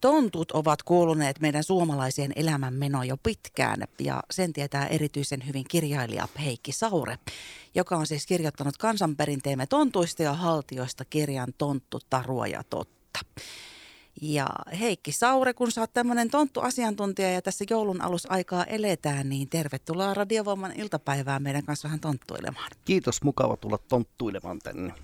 Tontut ovat kuuluneet meidän suomalaiseen elämänmenoon jo pitkään ja sen tietää erityisen hyvin kirjailija Heikki Saure, joka on siis kirjoittanut kansanperinteemme tontuista ja haltioista kirjan Tonttu, Tarua ja Totta. Ja Heikki Saure, kun sä oot tämmöinen tonttu-asiantuntija ja tässä joulun alusaikaa eletään, niin tervetuloa Radiovoiman iltapäivään meidän kanssa vähän tonttuilemaan. Kiitos, mukava tulla tonttuilemaan tänne.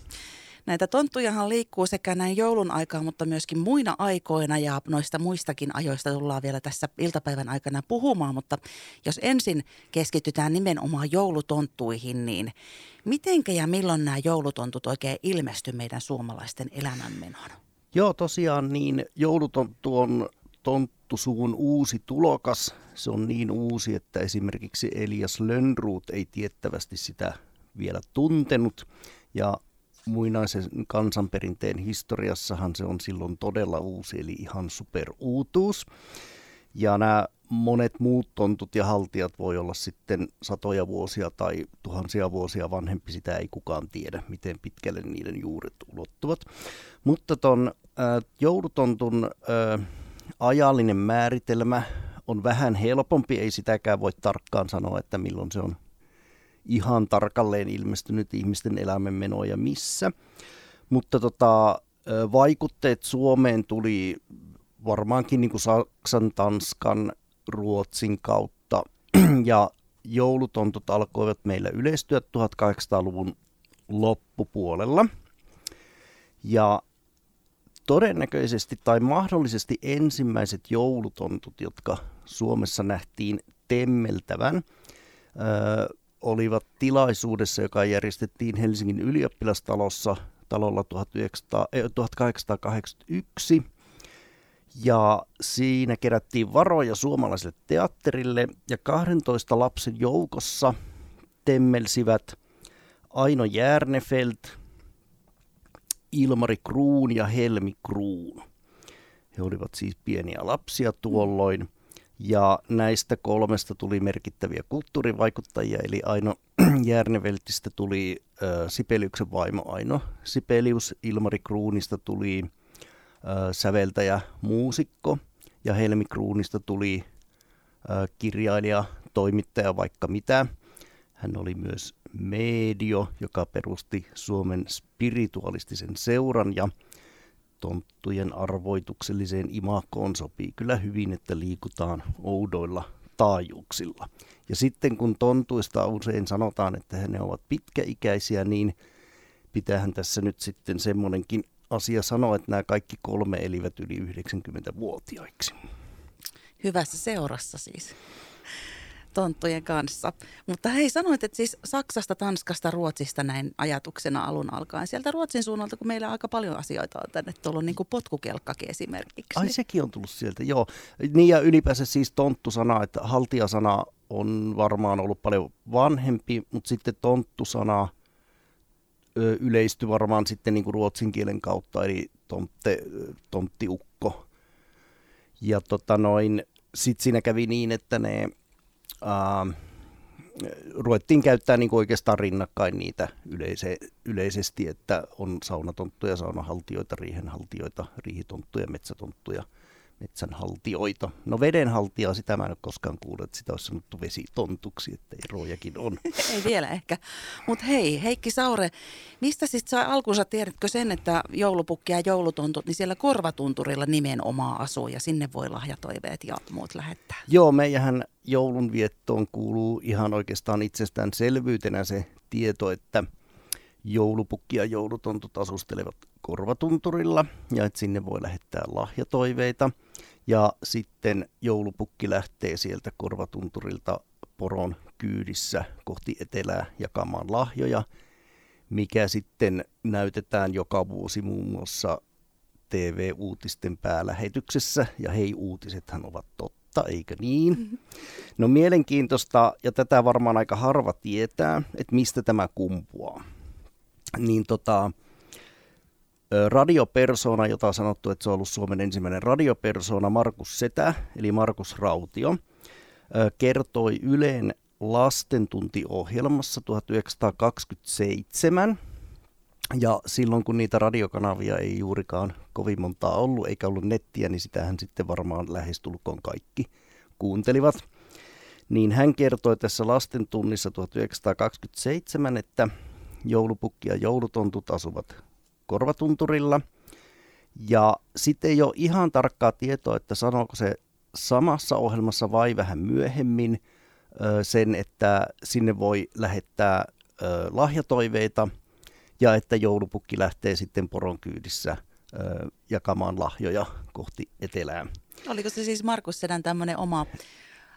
Näitä tonttujahan liikkuu sekä näin joulun aikaa, mutta myöskin muina aikoina ja noista muistakin ajoista tullaan vielä tässä iltapäivän aikana puhumaan. Mutta jos ensin keskitytään nimenomaan joulutonttuihin, niin mitenkä ja milloin nämä joulutontut oikein ilmesty meidän suomalaisten elämänmenoon? Joo, tosiaan niin joulutonttu on tonttusuvun uusi tulokas. Se on niin uusi, että esimerkiksi Elias Lönnruut ei tiettävästi sitä vielä tuntenut. Ja muinaisen kansanperinteen historiassahan se on silloin todella uusi, eli ihan superuutuus. Ja nämä monet muut tontut ja haltijat voi olla sitten satoja vuosia tai tuhansia vuosia vanhempi, sitä ei kukaan tiedä, miten pitkälle niiden juuret ulottuvat. Mutta tuon äh, joulutontun äh, ajallinen määritelmä on vähän helpompi, ei sitäkään voi tarkkaan sanoa, että milloin se on ihan tarkalleen ilmestynyt ihmisten elämänmeno ja missä. Mutta tota, vaikutteet Suomeen tuli varmaankin niin kuin Saksan, Tanskan, Ruotsin kautta. Ja joulutontut alkoivat meillä yleistyä 1800-luvun loppupuolella. Ja todennäköisesti tai mahdollisesti ensimmäiset joulutontut, jotka Suomessa nähtiin temmeltävän, olivat tilaisuudessa, joka järjestettiin Helsingin ylioppilastalossa talolla 1900, 1881. Ja siinä kerättiin varoja suomalaiselle teatterille ja 12 lapsen joukossa temmelsivät Aino Järnefelt, Ilmari Kruun ja Helmi Kruun. He olivat siis pieniä lapsia tuolloin. Ja näistä kolmesta tuli merkittäviä kulttuurivaikuttajia, eli Aino Järneveltistä tuli äh, Sipeliuksen vaimo Aino Sipelius, Ilmari Kruunista tuli äh, säveltäjä, muusikko, ja Helmi Kruunista tuli äh, kirjailija, toimittaja, vaikka mitä. Hän oli myös medio, joka perusti Suomen spiritualistisen seuran ja tonttujen arvoitukselliseen imakoon sopii kyllä hyvin, että liikutaan oudoilla taajuuksilla. Ja sitten kun tontuista usein sanotaan, että ne ovat pitkäikäisiä, niin pitäähän tässä nyt sitten semmoinenkin asia sanoa, että nämä kaikki kolme elivät yli 90-vuotiaiksi. Hyvässä seurassa siis tonttujen kanssa. Mutta hei, sanoit, että siis Saksasta, Tanskasta, Ruotsista näin ajatuksena alun alkaen. Sieltä Ruotsin suunnalta, kun meillä aika paljon asioita on tänne tullut, niin kuin potkukelkkakin esimerkiksi. Ai sekin on tullut sieltä, joo. Niin ja ylipäänsä siis tonttusana, että haltijasana on varmaan ollut paljon vanhempi, mutta sitten tonttusana yleistyi varmaan sitten niin kuin ruotsin kielen kautta, eli tontte, tonttiukko. Ja tota noin, sitten siinä kävi niin, että ne äh, ruvettiin käyttää niin oikeastaan rinnakkain niitä yleise, yleisesti, että on saunatonttuja, saunahaltioita, riihenhaltioita, riihitonttuja, metsätonttuja – metsänhaltioita. No vedenhaltijaa sitä mä en ole koskaan kuullut, että sitä olisi sanottu vesitontuksi, että erojakin on. Ei vielä ehkä. Mutta hei, Heikki Saure, mistä sitten sai alkunsa, tiedätkö sen, että joulupukki ja joulutontut, niin siellä korvatunturilla nimenomaan asuu ja sinne voi lahjatoiveet ja muut lähettää? Joo, meidän joulunviettoon kuuluu ihan oikeastaan itsestäänselvyytenä se tieto, että joulupukki ja joulutontut asustelevat korvatunturilla ja että sinne voi lähettää lahjatoiveita. Ja sitten joulupukki lähtee sieltä korvatunturilta poron kyydissä kohti etelää jakamaan lahjoja, mikä sitten näytetään joka vuosi muun muassa TV-uutisten päälähetyksessä. Ja hei, uutisethan ovat totta, eikö niin? Mm-hmm. No mielenkiintoista, ja tätä varmaan aika harva tietää, että mistä tämä kumpuaa. Niin tota, radiopersona, jota on sanottu, että se on ollut Suomen ensimmäinen radiopersona, Markus Setä, eli Markus Rautio, kertoi Yleen lastentuntiohjelmassa 1927, Ja silloin kun niitä radiokanavia ei juurikaan kovin montaa ollut, eikä ollut nettiä, niin sitähän sitten varmaan lähestulkoon kaikki kuuntelivat. Niin hän kertoi tässä lasten tunnissa 1927, että joulupukki ja joulutontut asuvat korvatunturilla. Ja sitten ei ole ihan tarkkaa tietoa, että sanooko se samassa ohjelmassa vai vähän myöhemmin sen, että sinne voi lähettää lahjatoiveita ja että joulupukki lähtee sitten poron kyydissä jakamaan lahjoja kohti etelää. Oliko se siis Markus Sedän tämmöinen oma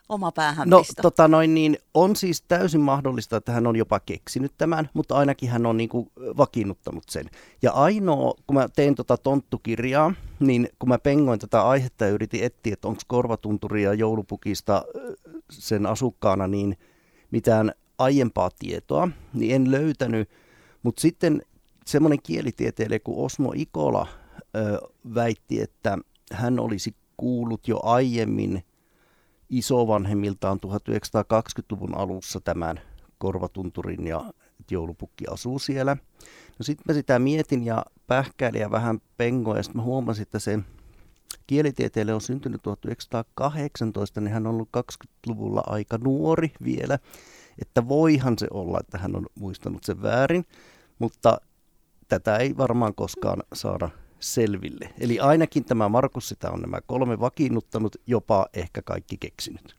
oma päähän No tota noin, niin on siis täysin mahdollista, että hän on jopa keksinyt tämän, mutta ainakin hän on niin kuin vakiinnuttanut sen. Ja ainoa, kun mä tein tota tonttukirjaa, niin kun mä pengoin tätä aihetta ja yritin etsiä, että onko korvatunturia joulupukista sen asukkaana, niin mitään aiempaa tietoa, niin en löytänyt. Mutta sitten semmoinen kielitieteilijä kuin Osmo Ikola ö, väitti, että hän olisi kuullut jo aiemmin isovanhemmiltaan 1920-luvun alussa tämän korvatunturin ja joulupukki asuu siellä. No sitten mä sitä mietin ja pähkäilin ja vähän pengoin ja sitten mä huomasin, että se kielitieteelle on syntynyt 1918, niin hän on ollut 20-luvulla aika nuori vielä, että voihan se olla, että hän on muistanut sen väärin, mutta tätä ei varmaan koskaan saada selville. Eli ainakin tämä Markus sitä on nämä kolme vakiinnuttanut, jopa ehkä kaikki keksinyt.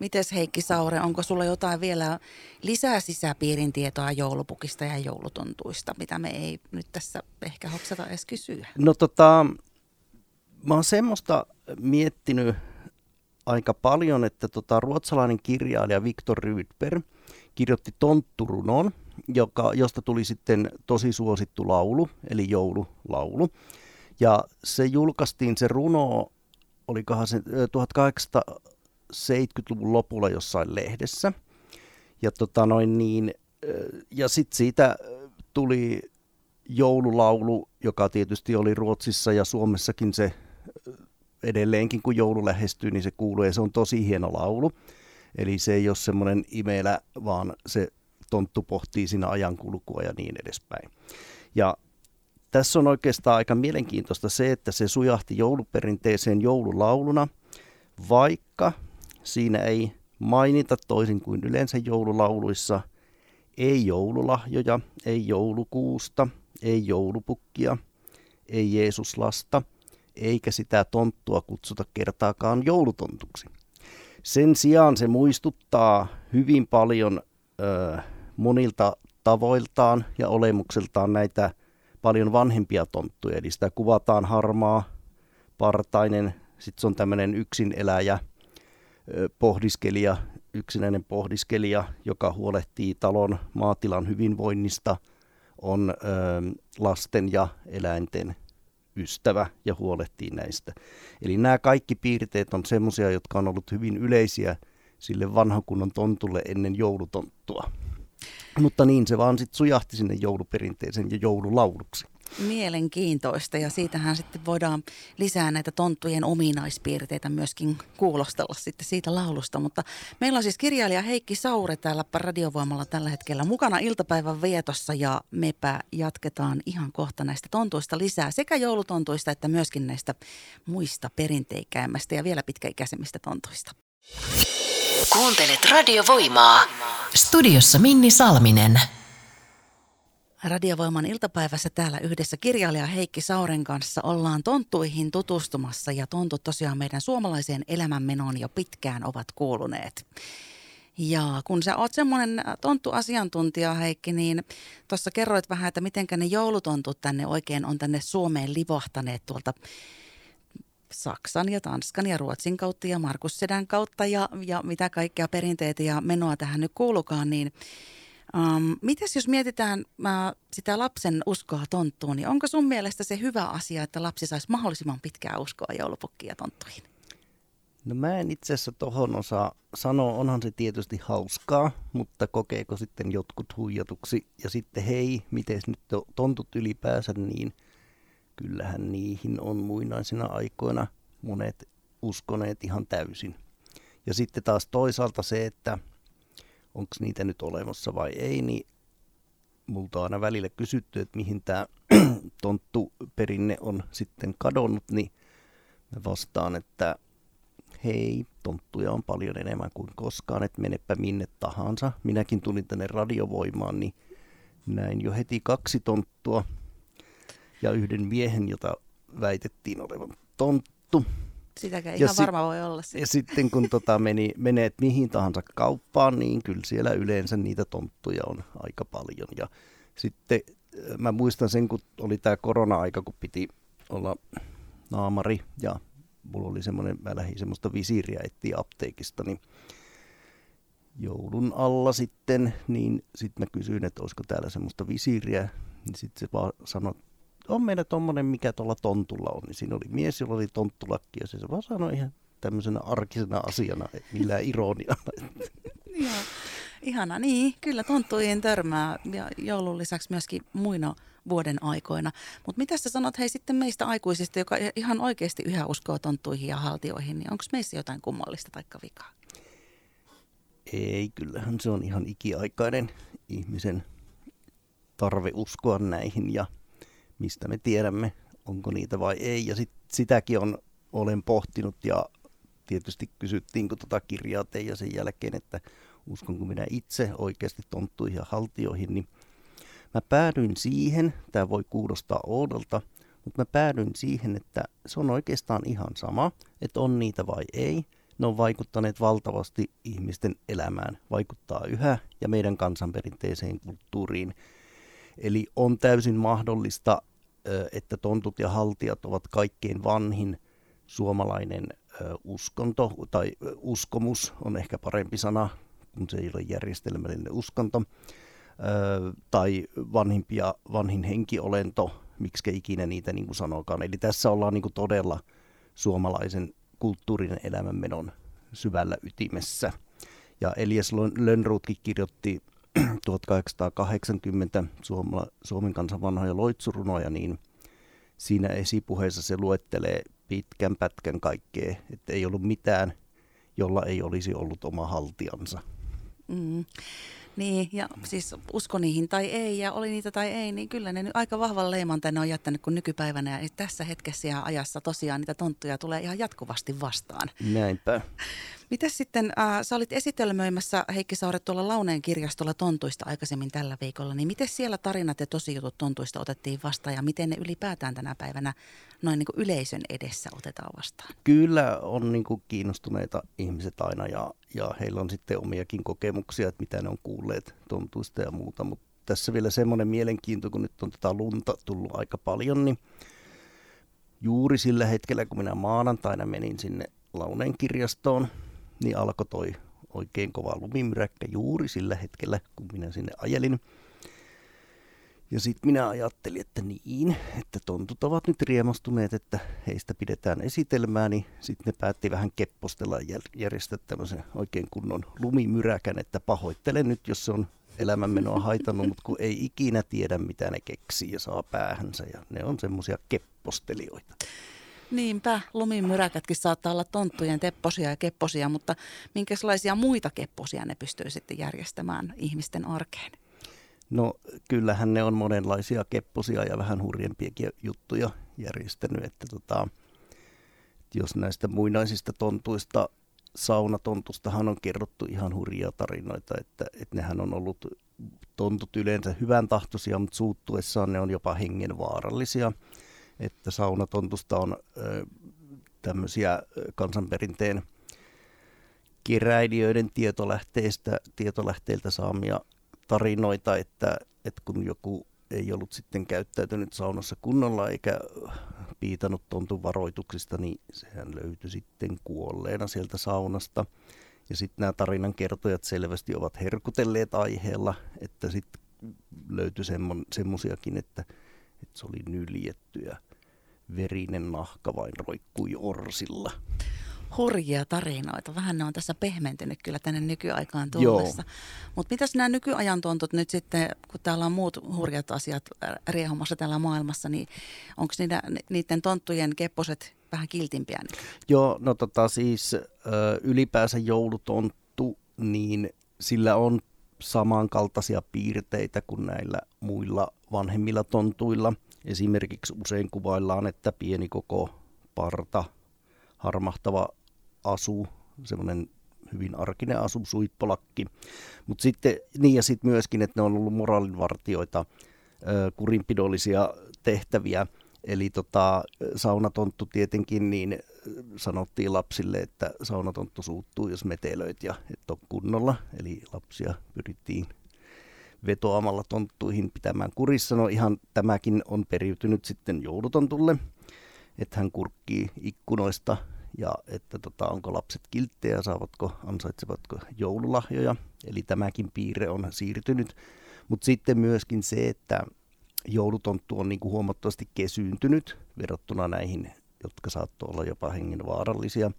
Mites Heikki Saure, onko sulla jotain vielä lisää sisäpiirin tietoa joulupukista ja joulutontuista, mitä me ei nyt tässä ehkä hoksata edes kysyä? No tota, mä oon semmoista miettinyt aika paljon, että tota, ruotsalainen kirjailija Viktor Rydberg kirjoitti tontturunon, joka, josta tuli sitten tosi suosittu laulu, eli joululaulu. Ja se julkaistiin, se runo, olikohan se 1870-luvun lopulla jossain lehdessä. Ja, tota noin niin, ja sitten siitä tuli joululaulu, joka tietysti oli Ruotsissa ja Suomessakin se edelleenkin, kun joulu lähestyy, niin se kuuluu ja se on tosi hieno laulu. Eli se ei ole semmoinen imelä, vaan se tonttu pohtii siinä ajankulkua ja niin edespäin. Ja tässä on oikeastaan aika mielenkiintoista se, että se sujahti jouluperinteeseen joululauluna, vaikka siinä ei mainita toisin kuin yleensä joululauluissa, ei joululahjoja, ei joulukuusta, ei joulupukkia, ei Jeesuslasta, eikä sitä tonttua kutsuta kertaakaan joulutontuksi. Sen sijaan se muistuttaa hyvin paljon monilta tavoiltaan ja olemukseltaan näitä paljon vanhempia tonttuja. Eli sitä kuvataan harmaa, partainen, sitten se on tämmöinen yksin eläjä, pohdiskelija, yksinäinen pohdiskelija, joka huolehtii talon maatilan hyvinvoinnista, on ö, lasten ja eläinten ystävä ja huolehtii näistä. Eli nämä kaikki piirteet on semmoisia, jotka on ollut hyvin yleisiä sille vanhakunnan tontulle ennen joulutonttua. Mutta niin se vaan sitten sujahti sinne jouluperinteeseen ja joululauluksi. Mielenkiintoista ja siitähän sitten voidaan lisää näitä tonttujen ominaispiirteitä myöskin kuulostella sitten siitä laulusta. Mutta meillä on siis kirjailija Heikki Saure täällä radiovoimalla tällä hetkellä mukana iltapäivän vietossa ja mepä jatketaan ihan kohta näistä tontuista lisää sekä joulutontuista että myöskin näistä muista perinteikäimmästä ja vielä pitkäikäisemmistä tontuista. Kuuntelet radiovoimaa. Studiossa Minni Salminen. Radiovoiman iltapäivässä täällä yhdessä kirjailija Heikki Sauren kanssa ollaan tonttuihin tutustumassa ja tontut tosiaan meidän suomalaiseen elämänmenoon jo pitkään ovat kuuluneet. Ja kun sä oot semmoinen tonttu-asiantuntija, Heikki, niin tuossa kerroit vähän, että miten ne joulutontut tänne oikein on tänne Suomeen livahtaneet tuolta Saksan ja Tanskan ja Ruotsin kautta ja Markus Sedän kautta ja, ja mitä kaikkea perinteitä ja menoa tähän nyt kuulukaan, niin um, mitäs jos mietitään uh, sitä lapsen uskoa tonttuun, niin onko sun mielestä se hyvä asia, että lapsi saisi mahdollisimman pitkää uskoa joulupukkiin ja tonttuihin? No mä en itse asiassa tohon osaa sanoa, onhan se tietysti hauskaa, mutta kokeeko sitten jotkut huijatuksi ja sitten hei, miten nyt tontut ylipäänsä, niin – kyllähän niihin on muinaisina aikoina monet uskoneet ihan täysin. Ja sitten taas toisaalta se, että onko niitä nyt olemassa vai ei, niin multa on aina välillä kysytty, että mihin tämä tonttuperinne on sitten kadonnut, niin mä vastaan, että hei, tonttuja on paljon enemmän kuin koskaan, että menepä minne tahansa. Minäkin tulin tänne radiovoimaan, niin näin jo heti kaksi tonttua ja yhden miehen, jota väitettiin olevan tonttu. Sitäkään ihan varma voi olla. Sit. Ja sitten kun tota meni, menet mihin tahansa kauppaan, niin kyllä siellä yleensä niitä tonttuja on aika paljon. Ja sitten äh, mä muistan sen, kun oli tämä korona-aika, kun piti olla naamari ja mulla oli semmoinen, mä lähdin semmoista visiiriä etsiä apteekista, niin joulun alla sitten, niin sitten mä kysyin, että olisiko täällä semmoista visiiriä, niin sitten se vaan sanoi, on meillä tommonen, mikä tuolla tontulla on. Niin siinä oli mies, jolla oli tonttulakki, ja se vaan sanoi ihan tämmöisenä arkisena asiana, millään ironialla. Joo, ihana. Niin, kyllä tonttujen törmää ja joulun lisäksi myöskin muina vuoden aikoina. Mutta mitä sä sanot hei sitten meistä aikuisista, joka ihan oikeasti yhä uskoo tonttuihin ja haltioihin, niin onko meissä jotain kummallista tai vikaa? Ei, kyllähän se on ihan ikiaikainen ihmisen tarve uskoa näihin ja mistä me tiedämme, onko niitä vai ei. Ja sit, sitäkin on, olen pohtinut ja tietysti kysyttiin, kun tota kirjaa tein ja sen jälkeen, että uskonko minä itse oikeasti tonttuihin ja haltioihin, niin mä päädyin siihen, tämä voi kuulostaa oudolta, mutta mä päädyin siihen, että se on oikeastaan ihan sama, että on niitä vai ei. Ne on vaikuttaneet valtavasti ihmisten elämään, vaikuttaa yhä ja meidän kansanperinteiseen kulttuuriin. Eli on täysin mahdollista, että tontut ja haltijat ovat kaikkein vanhin suomalainen uskonto, tai uskomus on ehkä parempi sana, kun se ei ole järjestelmällinen uskonto, tai vanhimpia, vanhin henkiolento, miksi ikinä niitä niin kuin sanokaan. Eli tässä ollaan niin kuin todella suomalaisen kulttuurinen elämänmenon syvällä ytimessä. Ja Elias Lönnrutkin kirjoitti 1880 Suoma, Suomen kansan vanhoja loitsurunoja, niin siinä esipuheessa se luettelee pitkän pätkän kaikkea, että ei ollut mitään, jolla ei olisi ollut oma haltiansa. Mm. Niin, ja siis usko niihin tai ei, ja oli niitä tai ei, niin kyllä ne nyt aika vahvan leiman tänne on jättänyt kuin nykypäivänä. Ja tässä hetkessä ja ajassa tosiaan niitä tonttuja tulee ihan jatkuvasti vastaan. Näinpä. Miten sitten, äh, sä olit esitelmöimässä Heikki Saure tuolla Launeen kirjastolla Tontuista aikaisemmin tällä viikolla, niin miten siellä tarinat ja tosijutut Tontuista otettiin vastaan ja miten ne ylipäätään tänä päivänä noin niin kuin yleisön edessä otetaan vastaan? Kyllä on niin kuin kiinnostuneita ihmiset aina ja, ja heillä on sitten omiakin kokemuksia, että mitä ne on kuulleet Tontuista ja muuta, mutta tässä vielä semmoinen mielenkiinto, kun nyt on tätä lunta tullut aika paljon, niin juuri sillä hetkellä, kun minä maanantaina menin sinne Launeen kirjastoon, niin alkoi toi oikein kova lumimyräkkä juuri sillä hetkellä, kun minä sinne ajelin. Ja sitten minä ajattelin, että niin, että tontut ovat nyt riemastuneet, että heistä pidetään esitelmää, niin sitten ne päätti vähän keppostella ja järjestää tämmöisen oikein kunnon lumimyräkän, että pahoittelen nyt, jos se on elämänmenoa haitannut, mutta kun ei ikinä tiedä, mitä ne keksii ja saa päähänsä, ja ne on semmoisia keppostelijoita. Niinpä, lumimyräkätkin saattaa olla tonttujen tepposia ja kepposia, mutta minkälaisia muita kepposia ne pystyy sitten järjestämään ihmisten arkeen? No kyllähän ne on monenlaisia kepposia ja vähän hurjempiakin juttuja järjestänyt, että tota, jos näistä muinaisista tontuista, saunatontustahan on kerrottu ihan hurjia tarinoita, että, että nehän on ollut tontut yleensä hyvän tahtoisia, mutta suuttuessaan ne on jopa hengenvaarallisia että saunatontusta on tämmöisiä kansanperinteen keräilijöiden tietolähteistä, tietolähteiltä saamia tarinoita, että, että kun joku ei ollut sitten käyttäytynyt saunassa kunnolla eikä piitanut tontun varoituksista, niin sehän löytyi sitten kuolleena sieltä saunasta. Ja sitten nämä tarinan kertojat selvästi ovat herkutelleet aiheella, että sitten löytyi semmoisiakin, että, että se oli nyljetty ja verinen nahka vain roikkui orsilla. Hurjia tarinoita. Vähän ne on tässä pehmentynyt kyllä tänne nykyaikaan tullessa. Mutta mitäs nämä nykyajan tontut nyt sitten, kun täällä on muut hurjat asiat riehumassa täällä maailmassa, niin onko niiden tonttujen kepposet vähän kiltimpiä nyt? Joo, no tota siis ylipäänsä joulutonttu, niin sillä on samankaltaisia piirteitä kuin näillä muilla vanhemmilla tontuilla. Esimerkiksi usein kuvaillaan, että pieni koko parta, harmahtava asu, semmoinen hyvin arkinen asu, suippolakki. Mutta sitten niin ja sitten myöskin, että ne on ollut moraalinvartioita, kurinpidollisia tehtäviä. Eli tota, saunatonttu tietenkin, niin sanottiin lapsille, että saunatonttu suuttuu, jos metelöit ja et ole kunnolla. Eli lapsia pyrittiin vetoamalla tonttuihin pitämään kurissa. No ihan tämäkin on periytynyt sitten joulutontulle, että hän kurkkii ikkunoista ja että tota, onko lapset kilttejä, saavatko, ansaitsevatko joululahjoja. Eli tämäkin piirre on siirtynyt. Mutta sitten myöskin se, että joulutonttu on niin kuin huomattavasti kesyyntynyt verrattuna näihin, jotka saattoi olla jopa hengenvaarallisia.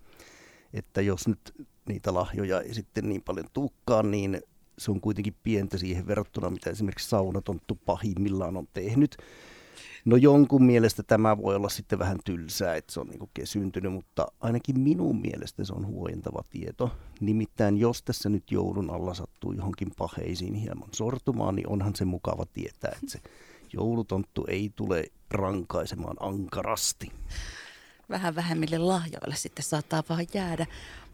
Että jos nyt niitä lahjoja ei sitten niin paljon tukkaan, niin se on kuitenkin pientä siihen verrattuna, mitä esimerkiksi saunatonttu pahimmillaan on tehnyt. No jonkun mielestä tämä voi olla sitten vähän tylsää, että se on niin kesyntynyt, mutta ainakin minun mielestä se on huojentava tieto. Nimittäin jos tässä nyt joulun alla sattuu johonkin paheisiin hieman sortumaan, niin onhan se mukava tietää, että se joulutonttu ei tule rankaisemaan ankarasti. Vähän vähemmille lahjoille sitten saattaa vaan jäädä.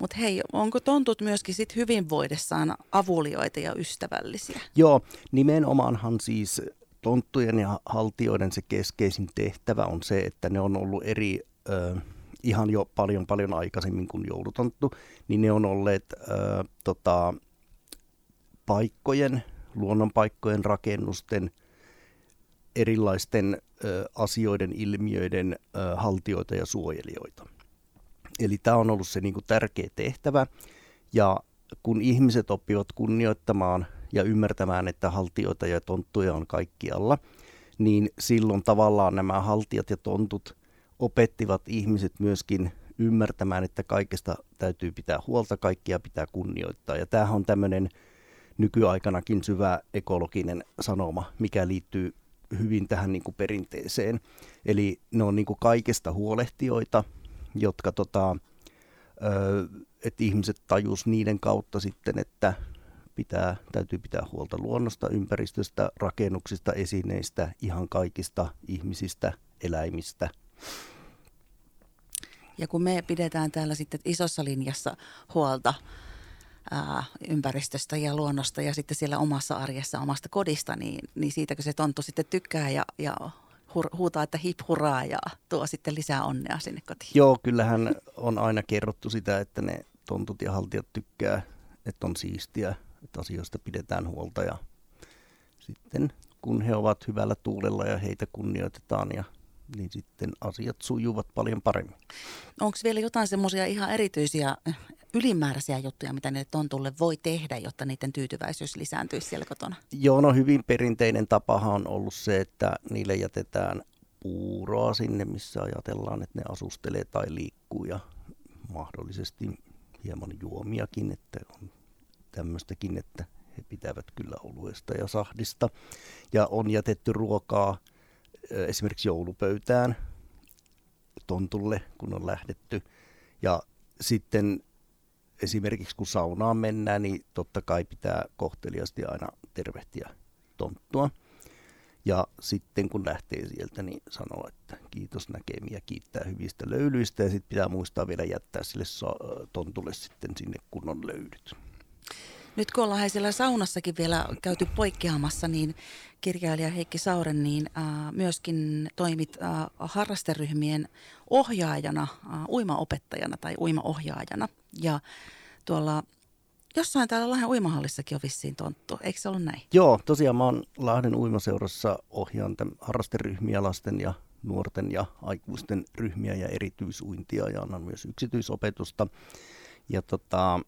Mutta hei, onko tontut myöskin sit hyvinvoidessaan avulioita ja ystävällisiä? Joo, nimenomaanhan siis tonttujen ja haltioiden se keskeisin tehtävä on se, että ne on ollut eri, ö, ihan jo paljon paljon aikaisemmin kuin joulutonttu, niin ne on olleet ö, tota, paikkojen, luonnonpaikkojen, rakennusten – erilaisten asioiden, ilmiöiden haltioita ja suojelijoita. Eli tämä on ollut se niin kuin tärkeä tehtävä. Ja kun ihmiset oppivat kunnioittamaan ja ymmärtämään, että haltioita ja tonttuja on kaikkialla, niin silloin tavallaan nämä haltijat ja tontut opettivat ihmiset myöskin ymmärtämään, että kaikesta täytyy pitää huolta, kaikkia pitää kunnioittaa. Ja tämähän on tämmöinen nykyaikanakin syvä ekologinen sanoma, mikä liittyy hyvin tähän niin kuin perinteeseen. Eli ne on niin kuin kaikesta huolehtijoita, jotka tota, että ihmiset tajus niiden kautta sitten, että pitää, täytyy pitää huolta luonnosta, ympäristöstä, rakennuksista, esineistä, ihan kaikista ihmisistä, eläimistä. Ja kun me pidetään täällä sitten isossa linjassa huolta ää, ympäristöstä ja luonnosta ja sitten siellä omassa arjessa, omasta kodista, niin, niin siitäkö se tonttu sitten tykkää ja, ja hur, huutaa, että hip hurraa ja tuo sitten lisää onnea sinne kotiin. Joo, kyllähän on aina kerrottu sitä, että ne tontut ja haltijat tykkää, että on siistiä, että asioista pidetään huolta ja sitten kun he ovat hyvällä tuulella ja heitä kunnioitetaan ja niin sitten asiat sujuvat paljon paremmin. Onko vielä jotain semmoisia ihan erityisiä ylimääräisiä juttuja, mitä ne tontulle voi tehdä, jotta niiden tyytyväisyys lisääntyisi siellä kotona? Joo, no hyvin perinteinen tapahan on ollut se, että niille jätetään puuroa sinne, missä ajatellaan, että ne asustelee tai liikkuu ja mahdollisesti hieman juomiakin, että on tämmöistäkin, että he pitävät kyllä oluesta ja sahdista. Ja on jätetty ruokaa esimerkiksi joulupöytään tontulle, kun on lähdetty. Ja sitten esimerkiksi kun saunaan mennään, niin totta kai pitää kohteliasti aina tervehtiä tonttua. Ja sitten kun lähtee sieltä, niin sanoo, että kiitos näkemiä, kiittää hyvistä löylyistä ja sitten pitää muistaa vielä jättää sille tontulle sitten sinne kunnon löydyt. Nyt kun ollaan siellä saunassakin vielä käyty poikkeamassa, niin kirjailija Heikki Sauren niin myöskin toimit harrasteryhmien ohjaajana, uimaopettajana tai uimaohjaajana. Ja tuolla jossain täällä Lahden uimahallissakin on vissiin tonttu, eikö se ollut näin? Joo, tosiaan mä oon Lahden uimaseurassa ohjaan tämän harrasteryhmiä lasten ja nuorten ja aikuisten ryhmiä ja erityisuintia ja annan myös yksityisopetusta. Ja tota,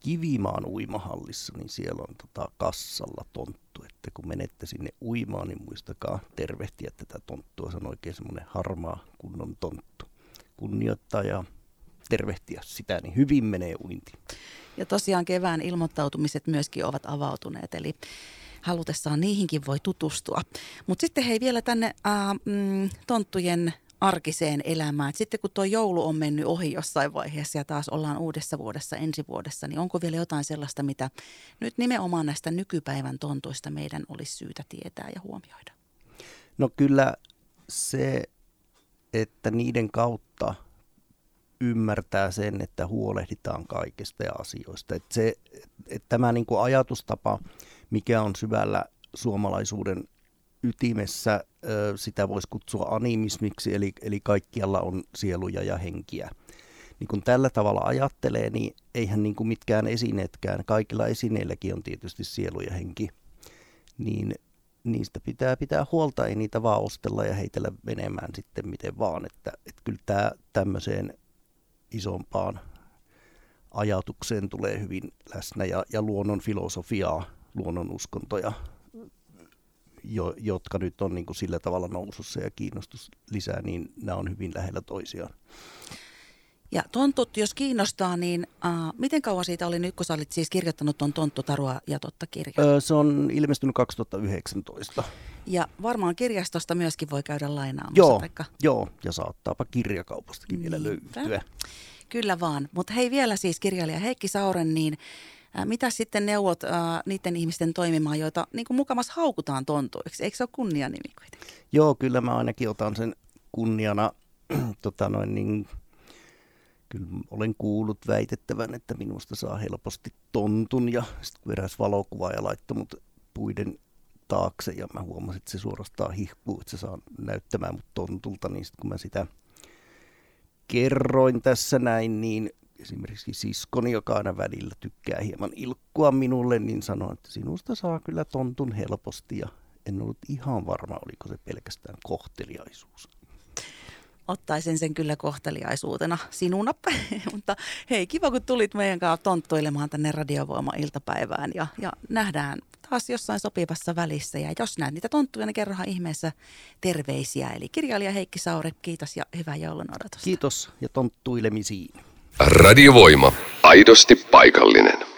Kivimaan uimahallissa, niin siellä on tota kassalla tonttu, että kun menette sinne uimaan, niin muistakaa tervehtiä tätä tonttua. Se on oikein semmoinen harmaa kunnon tonttu. Kunnioittaa ja tervehtiä sitä, niin hyvin menee uinti. Ja tosiaan kevään ilmoittautumiset myöskin ovat avautuneet, eli halutessaan niihinkin voi tutustua. Mutta sitten hei vielä tänne äh, mm, tonttujen arkiseen elämään. Et sitten kun tuo joulu on mennyt ohi jossain vaiheessa ja taas ollaan uudessa vuodessa, ensi vuodessa, niin onko vielä jotain sellaista, mitä nyt nimenomaan näistä nykypäivän tontuista meidän olisi syytä tietää ja huomioida? No kyllä se, että niiden kautta ymmärtää sen, että huolehditaan kaikista ja asioista. Että se, että tämä niin kuin ajatustapa, mikä on syvällä suomalaisuuden ytimessä, sitä voisi kutsua animismiksi, eli, eli kaikkialla on sieluja ja henkiä. Niin kun tällä tavalla ajattelee, niin eihän niin kuin mitkään esineetkään, kaikilla esineilläkin on tietysti sielu ja henki, niin niistä pitää pitää huolta, ei niitä vaan ostella ja heitellä menemään sitten miten vaan. Että, että kyllä tämä tämmöiseen isompaan ajatukseen tulee hyvin läsnä ja, ja luonnon filosofiaa, luonnon uskontoja, jo, jotka nyt on niin kuin sillä tavalla nousussa ja kiinnostus lisää, niin nämä on hyvin lähellä toisiaan. Ja tontut, jos kiinnostaa, niin uh, miten kauan siitä oli nyt, kun sä olit siis kirjoittanut tuon Tonttu, Tarua ja Totta kirjan? Öö, se on ilmestynyt 2019. Ja varmaan kirjastosta myöskin voi käydä lainaamassa. Joo, taikka... joo ja saattaapa kirjakaupastakin vielä löytyä. Kyllä vaan. Mutta hei vielä siis kirjailija Heikki Sauren, niin äh, mitä sitten neuvot äh, niiden ihmisten toimimaan, joita niin kuin mukamas haukutaan tontuiksi? Eikö se ole kunnianimi kuitenkin? Joo, kyllä mä ainakin otan sen kunniana. tota noin, niin, kyllä olen kuullut väitettävän, että minusta saa helposti tontun ja sitten eräs valokuvaaja laittoi mut puiden taakse ja mä huomasin, että se suorastaan hihkuu, että se saa näyttämään mut tontulta, niin sitten kun mä sitä kerroin tässä näin, niin esimerkiksi siskoni, joka aina välillä tykkää hieman ilkkua minulle, niin sanoi, että sinusta saa kyllä tontun helposti ja en ollut ihan varma, oliko se pelkästään kohteliaisuus. Ottaisin sen kyllä kohteliaisuutena sinuna, mutta hei kiva kun tulit meidän kanssa tonttuilemaan tänne Radiovoima-iltapäivään ja, ja nähdään taas jossain sopivassa välissä. Ja jos näet niitä tonttuja, niin kerrohan ihmeessä terveisiä. Eli kirjailija Heikki Sauri, kiitos ja hyvää joulun odotusta. Kiitos ja tonttuilemisiin. Radiovoima. Aidosti paikallinen.